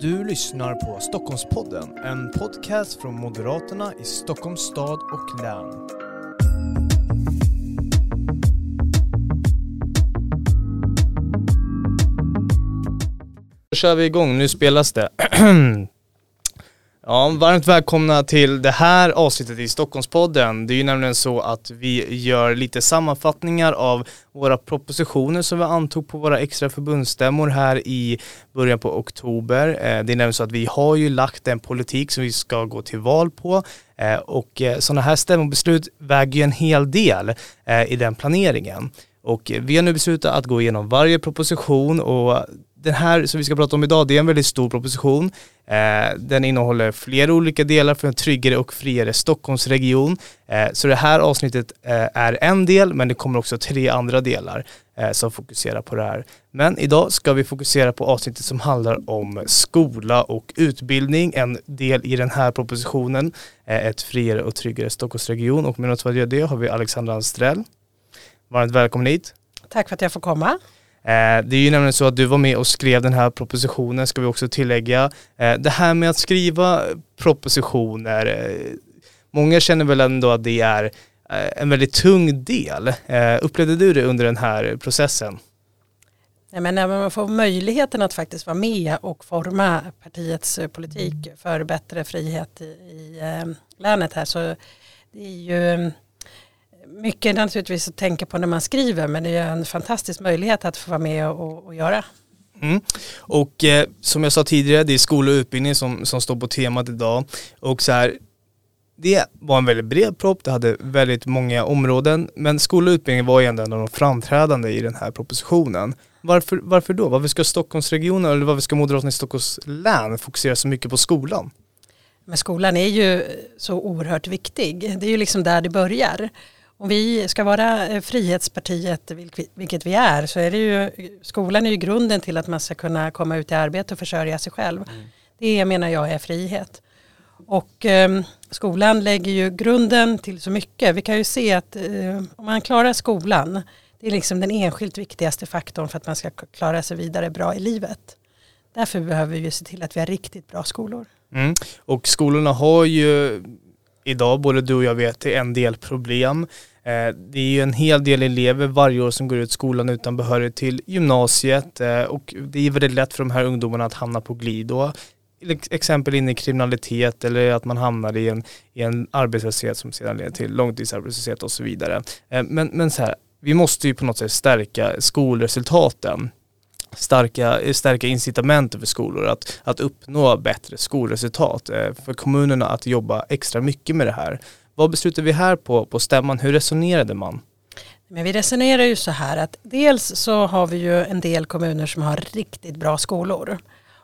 Du lyssnar på Stockholmspodden, en podcast från Moderaterna i Stockholms stad och län. Då kör vi igång, nu spelas det. Ja, varmt välkomna till det här avsnittet i Stockholmspodden. Det är ju nämligen så att vi gör lite sammanfattningar av våra propositioner som vi antog på våra extra förbundsstämmor här i början på oktober. Eh, det är nämligen så att vi har ju lagt en politik som vi ska gå till val på eh, och eh, sådana här stämmobeslut väger ju en hel del i den planeringen. Och vi har nu beslutat att gå igenom varje proposition och den här som vi ska prata om idag, det är en väldigt stor proposition. Eh, den innehåller flera olika delar för en tryggare och friare Stockholmsregion. Eh, så det här avsnittet eh, är en del, men det kommer också tre andra delar eh, som fokuserar på det här. Men idag ska vi fokusera på avsnittet som handlar om skola och utbildning, en del i den här propositionen, eh, ett friare och tryggare Stockholmsregion. Och med oss för att göra det har vi Alexandra Anstrell. Varmt välkommen hit. Tack för att jag får komma. Eh, det är ju nämligen så att du var med och skrev den här propositionen, ska vi också tillägga. Eh, det här med att skriva propositioner, eh, många känner väl ändå att det är en väldigt tung del. Upplevde du det under den här processen? Nej, men när man får möjligheten att faktiskt vara med och forma partiets politik för bättre frihet i, länet här så det är ju mycket naturligtvis att tänka på när man skriver men det är en fantastisk möjlighet att få vara med och, och göra. Mm. Och eh, som jag sa tidigare, det är skola och utbildning som, som står på temat idag. Och så här, det var en väldigt bred propp, det hade väldigt många områden, men skola och utbildning var ju ändå en av de framträdande i den här propositionen. Varför, varför då? Varför ska Stockholmsregionen eller varför ska Moderaterna i Stockholms län fokusera så mycket på skolan? Men skolan är ju så oerhört viktig. Det är ju liksom där det börjar. Om vi ska vara eh, Frihetspartiet, vilket vi är, så är det ju, skolan är ju grunden till att man ska kunna komma ut i arbete och försörja sig själv. Mm. Det menar jag är frihet. Och eh, skolan lägger ju grunden till så mycket. Vi kan ju se att eh, om man klarar skolan, det är liksom den enskilt viktigaste faktorn för att man ska klara sig vidare bra i livet. Därför behöver vi se till att vi har riktigt bra skolor. Mm. Och skolorna har ju idag, både du och jag vet, är en del problem. Eh, det är ju en hel del elever varje år som går ut skolan utan behörighet till gymnasiet eh, och det är väldigt lätt för de här ungdomarna att hamna på glid då. Exempel in i kriminalitet eller att man hamnar i en, i en arbetslöshet som sedan leder till långtidsarbetslöshet och så vidare. Eh, men, men så här, vi måste ju på något sätt stärka skolresultaten starka, stärka incitamenten för skolor att, att uppnå bättre skolresultat. Eh, för kommunerna att jobba extra mycket med det här. Vad beslutade vi här på, på stämman? Hur resonerade man? Men vi resonerar ju så här att dels så har vi ju en del kommuner som har riktigt bra skolor.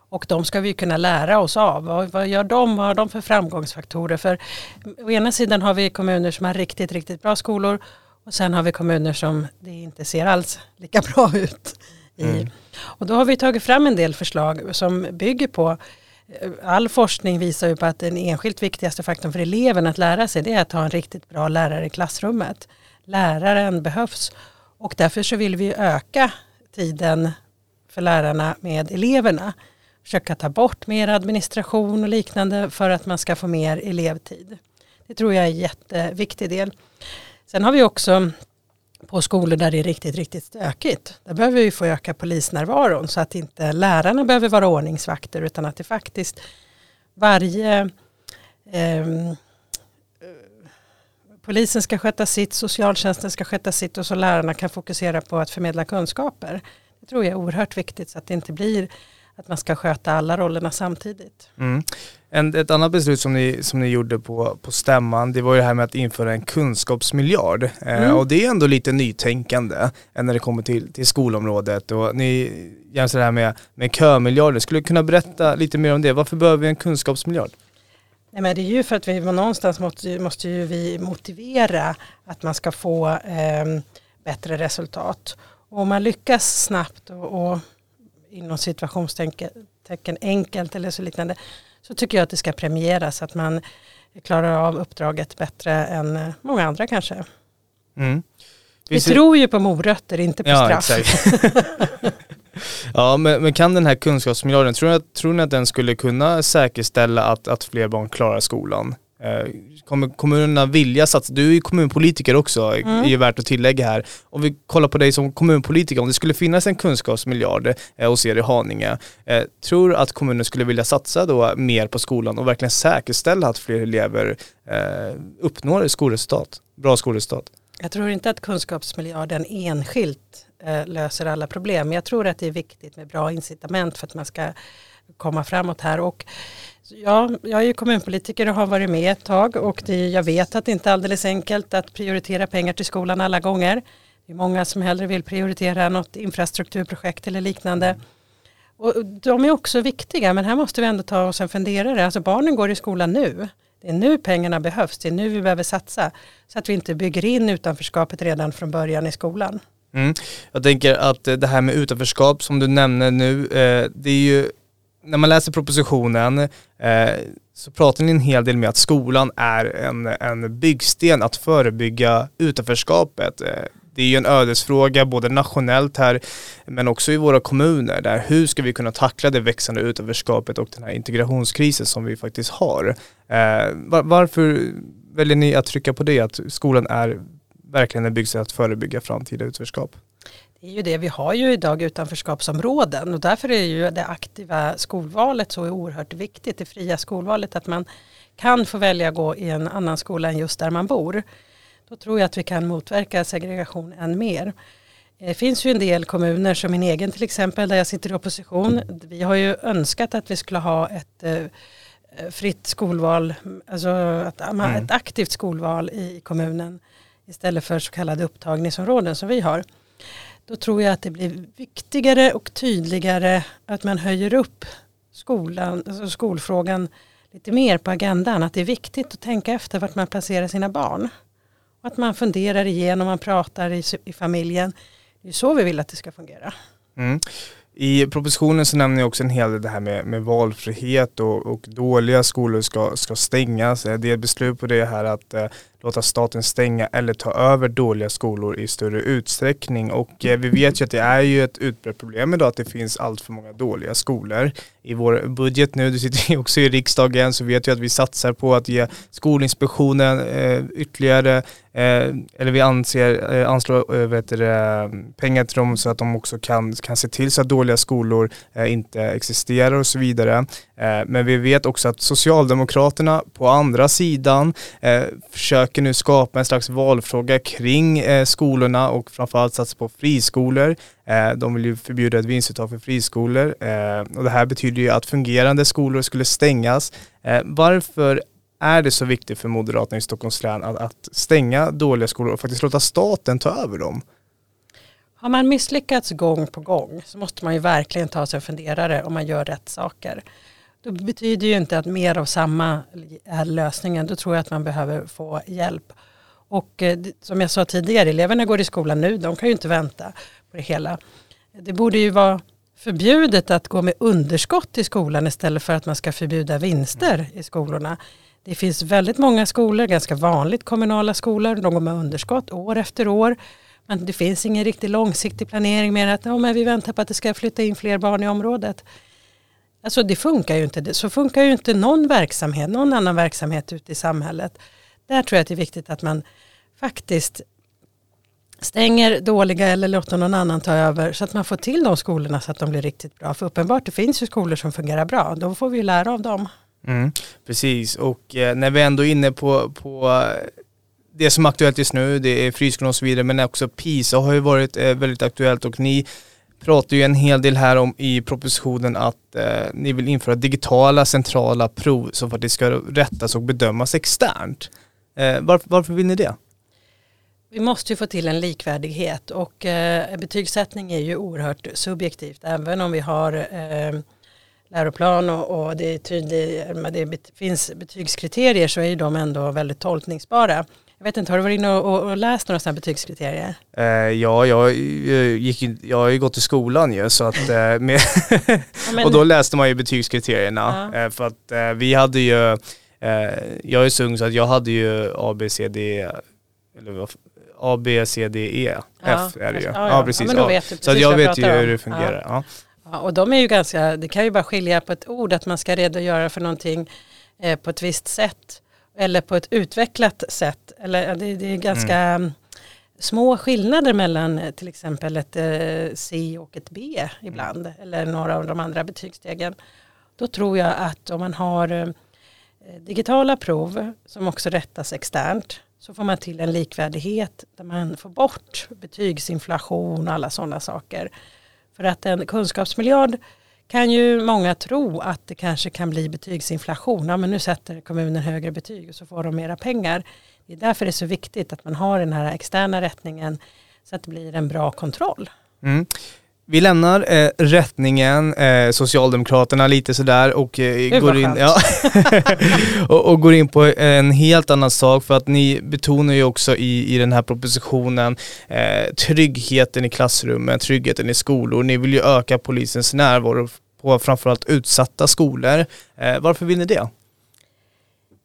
Och de ska vi kunna lära oss av. Vad, vad gör de? Vad har de för framgångsfaktorer? För å ena sidan har vi kommuner som har riktigt, riktigt bra skolor. Och sen har vi kommuner som det inte ser alls lika bra ut i. Mm. Och då har vi tagit fram en del förslag som bygger på all forskning visar ju på att den enskilt viktigaste faktorn för eleven att lära sig det är att ha en riktigt bra lärare i klassrummet. Läraren behövs och därför så vill vi öka tiden för lärarna med eleverna. Försöka ta bort mer administration och liknande för att man ska få mer elevtid. Det tror jag är en jätteviktig del. Sen har vi också på skolor där det är riktigt, riktigt stökigt. Där behöver vi få öka polisnärvaron så att inte lärarna behöver vara ordningsvakter utan att det faktiskt varje eh, polisen ska sköta sitt, socialtjänsten ska sköta sitt och så lärarna kan fokusera på att förmedla kunskaper. Det tror jag är oerhört viktigt så att det inte blir att man ska sköta alla rollerna samtidigt. Mm. En, ett annat beslut som ni, som ni gjorde på, på stämman, det var ju det här med att införa en kunskapsmiljard. Eh, mm. Eh, och det är ändå lite nytänkande när det kommer till, till skolområdet. Och ni jämför det här med, med kömiljarder. Skulle du kunna berätta lite mer om det? Varför behöver vi en kunskapsmiljard? Nej, men det är ju för att vi någonstans måste, måste ju vi motivera att man ska få eh, bättre resultat. Och om man lyckas snabbt och, och inom situationstecken enkelt eller så liknande så tycker jag att det ska premieras att man klarar av uppdraget bättre än många andra kanske. Mm. Vi, Vi tror ju på morötter, inte på ja, straff. Ja, men, men kan den här kunskapsmiljarden, tror att, tror ni att den skulle kunna säkerställa att, att fler barn klarar skolan? Eh, kommer kommunerna vilja satsa? Du är ju kommunpolitiker också, mm. är ju värt att tillägga här. Om vi kollar på dig som kommunpolitiker, om det skulle finnas en kunskapsmiljard eh, hos er i Haninge, eh, tror du att kommunen skulle vilja satsa då mer på skolan och verkligen säkerställa att fler elever uppnår skolresultat, bra skolresultat? Jag tror inte att kunskapsmiljarden enskilt löser alla problem. Jag tror att det är viktigt med bra incitament för att man ska komma framåt här. Och ja, jag är ju kommunpolitiker och har varit med ett tag och det, jag vet att det inte är alldeles enkelt att prioritera pengar till skolan alla gånger. Det är många som hellre vill prioritera något infrastrukturprojekt eller liknande. Och de är också viktiga men här måste vi ändå ta oss en funderare. Alltså barnen går i skolan nu. Det är nu pengarna behövs, det är nu vi behöver satsa. Så att vi inte bygger in utanförskapet redan från början i skolan. Mm. Jag tänker att det här med utanförskap som du nämner nu, eh, det är ju, när man läser propositionen eh, så pratar ni en hel del med att skolan är en, en byggsten att förebygga utanförskapet. Eh, det är ju en ödesfråga både nationellt här men också i våra kommuner där hur ska vi kunna tackla det växande utanförskapet och den här integrationskrisen som vi faktiskt har. Eh, var, varför väljer ni att trycka på det, att skolan är verkligen en byggsten att förebygga framtida utanförskap? Är ju det, vi har ju idag utanförskapsområden och därför är ju det aktiva skolvalet så oerhört viktigt, det fria skolvalet, att man kan få välja att gå i en annan skola än just där man bor. Då tror jag att vi kan motverka segregation än mer. Det finns ju en del kommuner som min egen till exempel där jag sitter i opposition. Vi har ju önskat att vi skulle ha ett eh, fritt skolval, alltså ett, mm. ett aktivt skolval i kommunen istället för så kallade upptagningsområden som vi har. Då tror jag att det blir viktigare och tydligare att man höjer upp skolan, alltså skolfrågan lite mer på agendan. Att det är viktigt att tänka efter vart man placerar sina barn. Att man funderar igenom, man pratar i, i familjen. Det är så vi vill att det ska fungera. Mm. I propositionen så nämner jag också en hel del det här med, med valfrihet och, och, dåliga skolor ska, ska stängas. Det är ett beslut på det här att eh, låta staten stänga eller ta över dåliga skolor i större utsträckning. Och eh, vi vet ju att det är ju ett utbrett problem idag att det finns allt för många dåliga skolor. I vår budget nu, du sitter ju också i riksdagen, så vet ju att vi satsar på att ge Skolinspektionen eh, ytterligare, eh, eller vi anser, eh, anslår eh, vet det, pengar till dem så att de också kan, kan se till så att dåliga skolor eh, inte existerar och så vidare. Eh, men vi vet också att Socialdemokraterna på andra sidan eh, försöker försöker nu skapa en slags valfråga kring eh, skolorna och framförallt satsa på friskolor. Eh, de vill ju förbjuda ett vinstuttag för friskolor eh, och det här betyder ju att fungerande skolor skulle stängas. Eh, varför är det så viktigt för Moderaterna i Stockholms län att, att stänga dåliga skolor och faktiskt låta staten ta över dem? Har man misslyckats gång på gång så måste man ju verkligen ta sig en funderare om man gör rätt saker. Då betyder ju inte att mer av samma är lösningen. Då tror jag att man behöver få hjälp. Och eh, som jag sa tidigare, eleverna går i skolan nu, de kan ju inte vänta på det hela. Det borde ju vara förbjudet att gå med underskott i skolan istället för att man ska förbjuda vinster i skolorna. Det finns väldigt många skolor, ganska vanligt kommunala skolor, de går med underskott år efter år. Men det finns ingen riktig långsiktig planering mer än att oh, men vi väntar på att det ska flytta in fler barn i området. Alltså det funkar ju inte. Så funkar ju inte någon verksamhet, någon annan verksamhet ute i samhället. Där tror jag att det är viktigt att man faktiskt stänger dåliga eller låter någon annan ta över så att man får till de skolorna så att de blir riktigt bra. För uppenbart det finns ju skolor som fungerar bra, då får vi ju lära av dem. Mm, precis, och eh, när vi ändå är inne på, på eh, det som är aktuellt just nu, det är friskolor och så vidare, men också PISA har ju varit eh, väldigt aktuellt och ni pratar ju en hel del här om i propositionen att eh, ni vill införa digitala centrala prov som faktiskt ska rättas och bedömas externt. Eh, varför, varför vill ni det? Vi måste ju få till en likvärdighet och eh, betygssättning är ju oerhört subjektivt även om vi har eh, läroplan och, och det, är tydlig, det finns betygskriterier så är ju de ändå väldigt tolkningsbara. Jag vet inte, har du varit inne och, och läst några sådana betygskriterier? Uh, ja, jag, gick, jag har ju gått i skolan ju så att, uh, med ja, och då läste man ju betygskriterierna. Ja. Uh, för att vi hade ju, jag är så ung så att jag hade ju A, B, C, D, eller A, B, C, D, E, F är det ju. Ja, ja. precis. Ja, så jag vet ju hur det fungerar. Ja, och de är ju ganska, det kan ju bara skilja på ett ord att man ska redogöra för någonting eh, på ett visst sätt eller på ett utvecklat sätt. Eller, det, det är ganska mm. små skillnader mellan eh, till exempel ett eh, C och ett B ibland mm. eller några av de andra betygsstegen. Då tror jag att om man har eh, digitala prov som också rättas externt så får man till en likvärdighet där man får bort betygsinflation och alla sådana saker. För att en kunskapsmiljard kan ju många tro att det kanske kan bli betygsinflation. Ja, men nu sätter kommunen högre betyg och så får de mera pengar. Det är därför det är så viktigt att man har den här externa rättningen så att det blir en bra kontroll. Mm. Vi lämnar eh, rättningen, eh, Socialdemokraterna lite sådär och, eh, går in, ja, och, och, går in på en helt annan sak för att ni betonar ju också i, i den här propositionen eh, tryggheten i klassrummen, tryggheten i skolor. Ni vill ju öka polisens närvaro på framförallt utsatta skolor. Eh, varför vill ni det?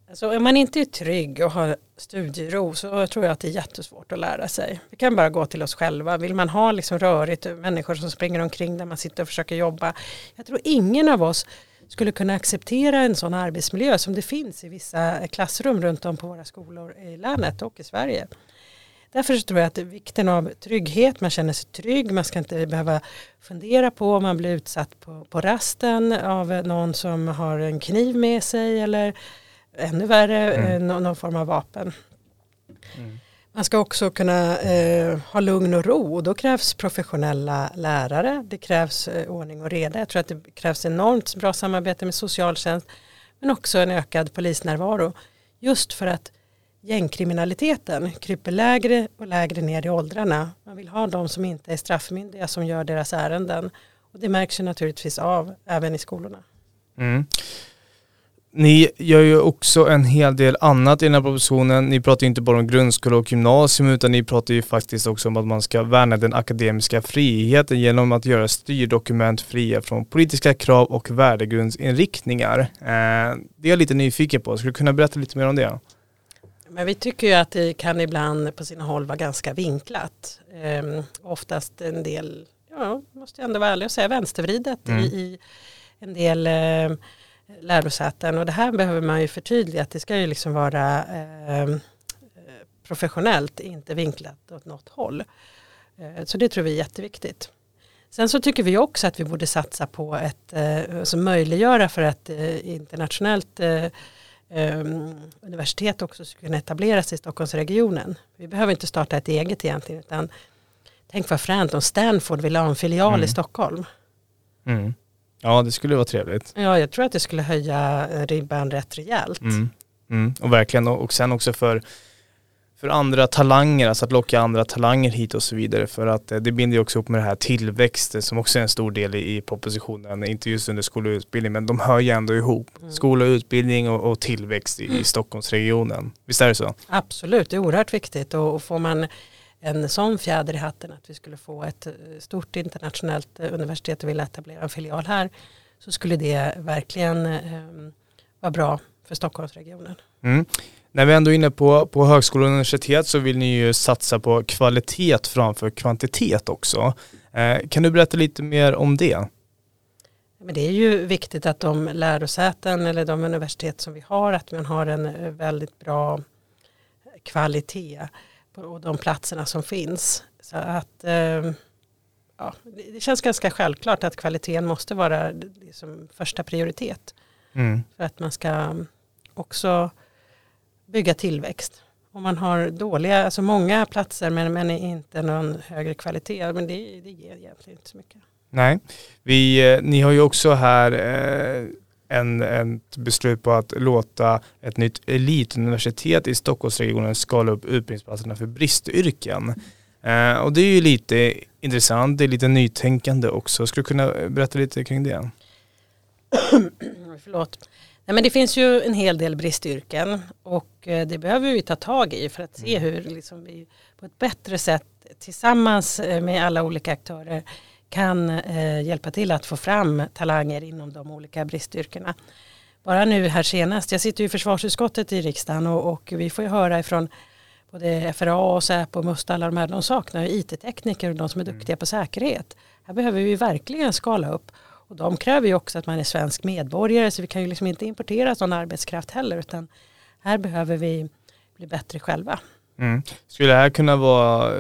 Alltså, är man inte är trygg och har studiero så tror jag att det är jättesvårt att lära sig. Vi kan bara gå till oss själva. Vill man ha liksom rörigt, människor som springer omkring där man sitter och försöker jobba. Jag tror ingen av oss skulle kunna acceptera en sån arbetsmiljö som det finns i vissa klassrum runt om på våra skolor i länet och i Sverige. Därför så tror jag att vikten av trygghet, man känner sig trygg, man ska inte behöva fundera på om man blir utsatt på, på rasten av någon som har en kniv med sig eller ännu värre, mm. Eh, någon, någon, form av vapen. Mm. Man ska också kunna eh, ha lugn och ro och då krävs professionella lärare. Det krävs eh, ordning och reda. Jag tror att det krävs enormt bra samarbete med socialtjänst men också en ökad polisnärvaro. Just för att gängkriminaliteten kryper lägre och lägre ner i åldrarna. Man vill ha de som inte är straffmyndiga som gör deras ärenden. Och det märks ju naturligtvis av även i skolorna. Mm. Ni gör ju också en hel del annat i den här propositionen. Ni pratar ju inte bara om grundskola och gymnasium utan ni pratar ju faktiskt också om att man ska värna den akademiska friheten genom att göra styrdokument fria från politiska krav och värdegrundsinriktningar. Eh, det är jag lite nyfiken på. Skulle du kunna berätta lite mer om det? Men vi tycker ju att det kan ibland på sina håll vara ganska vinklat. Eh, oftast en del, ja, måste jag ändå vara ärlig och säga, vänstervridet mm. i, i, en del eh, lärosäten och det här behöver man ju förtydliga att det ska ju liksom vara eh, professionellt, inte vinklat åt något håll. Eh, så det tror vi är jätteviktigt. Sen så tycker vi också att vi borde satsa på ett, eh, alltså möjliggöra för ett eh, internationellt eh, ehm, universitet också ska kunna etableras i Stockholmsregionen. Vi behöver inte starta ett eget egentligen utan tänk vad fränt om Stanford vill ha en filial mm. i Stockholm. Mm. Ja, det skulle vara trevligt. Ja, jag tror att det skulle höja ribban rätt rejält. Mm. Mm. Och verkligen, och sen också för, för andra talanger, alltså att locka andra talanger hit och så vidare. För att eh, det binder ju också upp med det här tillväxten som också är en stor del i, i propositionen. Inte just under skola och utbildning, men de hör ju ändå ihop. Mm. Skola och utbildning och, och tillväxt i, i Stockholmsregionen. Visst är det så? Absolut, det är oerhört viktigt och, och får man en sån fjäder i hatten att vi skulle få ett eh, stort internationellt eh, universitet och vilja etablera en filial här så skulle det verkligen eh, vara bra för Stockholmsregionen. Mm. När vi ändå är inne på, på högskola och universitet så vill ni ju satsa på kvalitet framför kvantitet också. Eh, kan du berätta lite mer om det? Men det är ju viktigt att de lärosäten eller de universitet som vi har att man har en väldigt bra kvalitet och de platserna som finns. Så att eh, ja, det känns ganska självklart att kvaliteten måste vara liksom första prioritet. Mm. För att man ska också bygga tillväxt. Om man har dåliga, alltså många platser men, men inte någon högre kvalitet, men det, det ger egentligen inte så mycket. Nej, vi, eh, ni har ju också här eh, en, ett beslut på att låta ett nytt elituniversitet i Stockholmsregionen skala upp utbildningsplatserna för bristyrken. Eh, och det är ju lite intressant, det är lite nytänkande också. Skulle du kunna berätta lite kring det? Förlåt. Nej, men det finns ju en hel del bristyrken och eh, det behöver vi ta tag i för att se mm. hur liksom vi på ett bättre sätt tillsammans eh, med alla olika aktörer kan eh, hjälpa till att få fram talanger inom de olika bristyrkena. Bara nu här senast, jag sitter ju i försvarsutskottet i riksdagen och, och vi får ju höra ifrån både FRA och Säpo och Must, alla de här, de saknar IT-tekniker och de som är duktiga på säkerhet. Här behöver vi verkligen skala upp. Och de kräver ju också att man är svensk medborgare så vi kan ju liksom inte importera sån arbetskraft heller utan här behöver vi bli bättre själva. Mm. Skulle det här kunna vara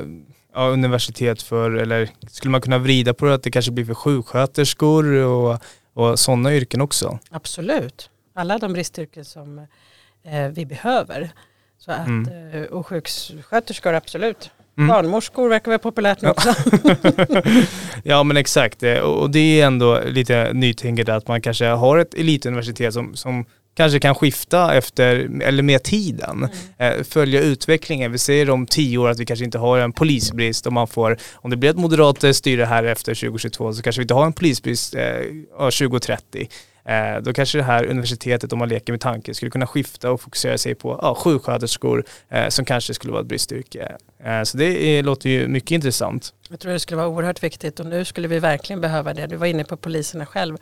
ja, universitet för, eller skulle man kunna vrida på det att det kanske blir för sjuksköterskor och, och sådana yrken också? Absolut, alla de bristyrken som eh, vi behöver. Så att, mm. Eh, och sjuksköterskor absolut. Mm. Barnmorskor verkar vara populärt nu ja. också. ja men exakt och det är ändå lite nytänket att man kanske har ett elituniversitet som, som kanske kan skifta efter, eller med tiden, mm. eh, följa utvecklingen. Vi säger om tio år att vi kanske inte har en polisbrist om man får, om det blir ett moderat styre här efter 2022 så kanske vi inte har en polisbrist eh, 2030. Eh, då kanske det här universitetet, om man leker med tanken, skulle kunna skifta och fokusera sig på ja, sjuksköterskor eh, som kanske skulle vara ett bristyrke. Eh, så det är, låter ju mycket intressant. Jag tror det skulle vara oerhört viktigt och nu skulle vi verkligen behöva det. Du var inne på poliserna själv.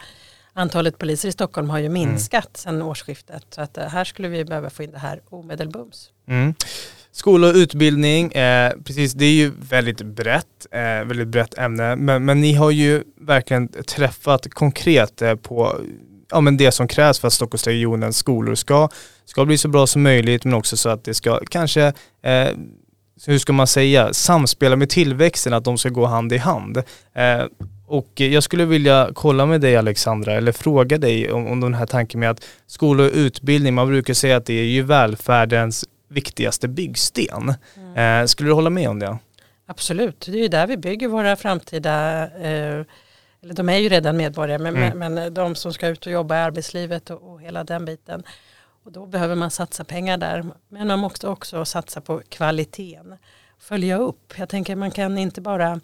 Antalet poliser i Stockholm har ju mm. minskat mm. sedan årsskiftet så att här skulle vi behöva få in det här omedelbums. Mm. Skola och utbildning, eh, precis det är ju väldigt brett, eh, väldigt brett ämne, men, men ni har ju verkligen träffat konkret eh, på ja, men det som krävs för att Stockholmsregionens skolor ska, ska bli så bra som möjligt men också så att det ska kanske, eh, hur ska man säga, samspela med tillväxten, att de ska gå hand i hand. Eh, och jag skulle vilja kolla med dig Alexandra, eller fråga dig om, om den här tanken med att skola och utbildning, man brukar säga att det är ju välfärdens viktigaste byggsten. Mm. Eh, skulle du hålla med om det? Absolut, det är ju där vi bygger våra framtida eh, eller de är ju redan medborgare, men, mm. men de som ska ut och jobba i arbetslivet och, och, hela den biten. Och då behöver man satsa pengar där. Men man måste också satsa på kvaliteten. Följa upp. Jag tänker man kan inte bara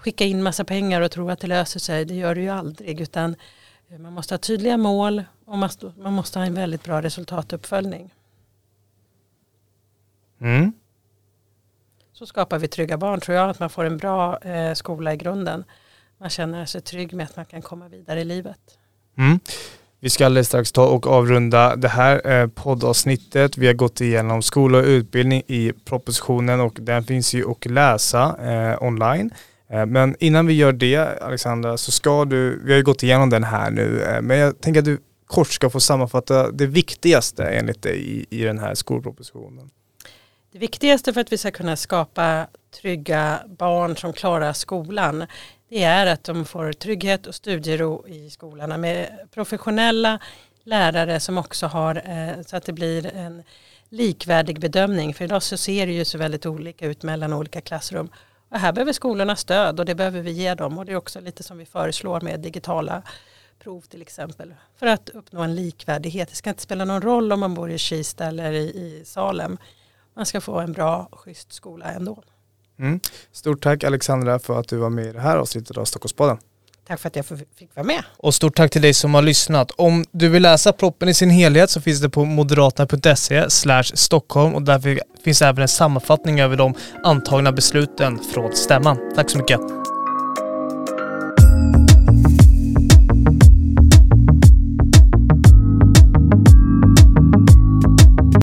skicka in massa pengar och tro att det löser sig. Det gör det ju aldrig. Utan man måste ha tydliga mål och man måste ha en väldigt bra resultatuppföljning. Mm. Så skapar vi trygga barn tror jag. Att man får en bra eh, skola i grunden man känner sig trygg med att man kan komma vidare i livet. Mm. Vi ska alldeles strax ta och avrunda det här eh, poddavsnittet. Vi har gått igenom skola och utbildning i propositionen och den finns ju att läsa eh, online. Eh, men innan vi gör det, Alexandra, så ska du, vi har ju gått igenom den här nu, eh, men jag tänker att du kort ska få sammanfatta det viktigaste enligt dig i, i den här skolpropositionen. Det viktigaste för att vi ska kunna skapa trygga barn som klarar skolan det är att de får trygghet och studiero i skolorna med professionella lärare som också har eh, så att det blir en likvärdig bedömning. För idag så ser det ju så väldigt olika ut mellan olika klassrum. Och här behöver skolorna stöd och det behöver vi ge dem och det är också lite som vi föreslår med digitala prov till exempel. För att uppnå en likvärdighet. Det ska inte spela någon roll om man bor i Kista eller i, i Salem. Man ska få en bra, schysst skola ändå. Mm. Stort tack Alexandra för att du var med i det här avsnittet av Stockholmspodden. Tack för att jag fick vara med. Och stort tack till dig som har lyssnat. Om du vill läsa proppen i sin helhet så finns det på moderaterna.se Stockholm och där finns även en sammanfattning över de antagna besluten från stämman. Tack så mycket.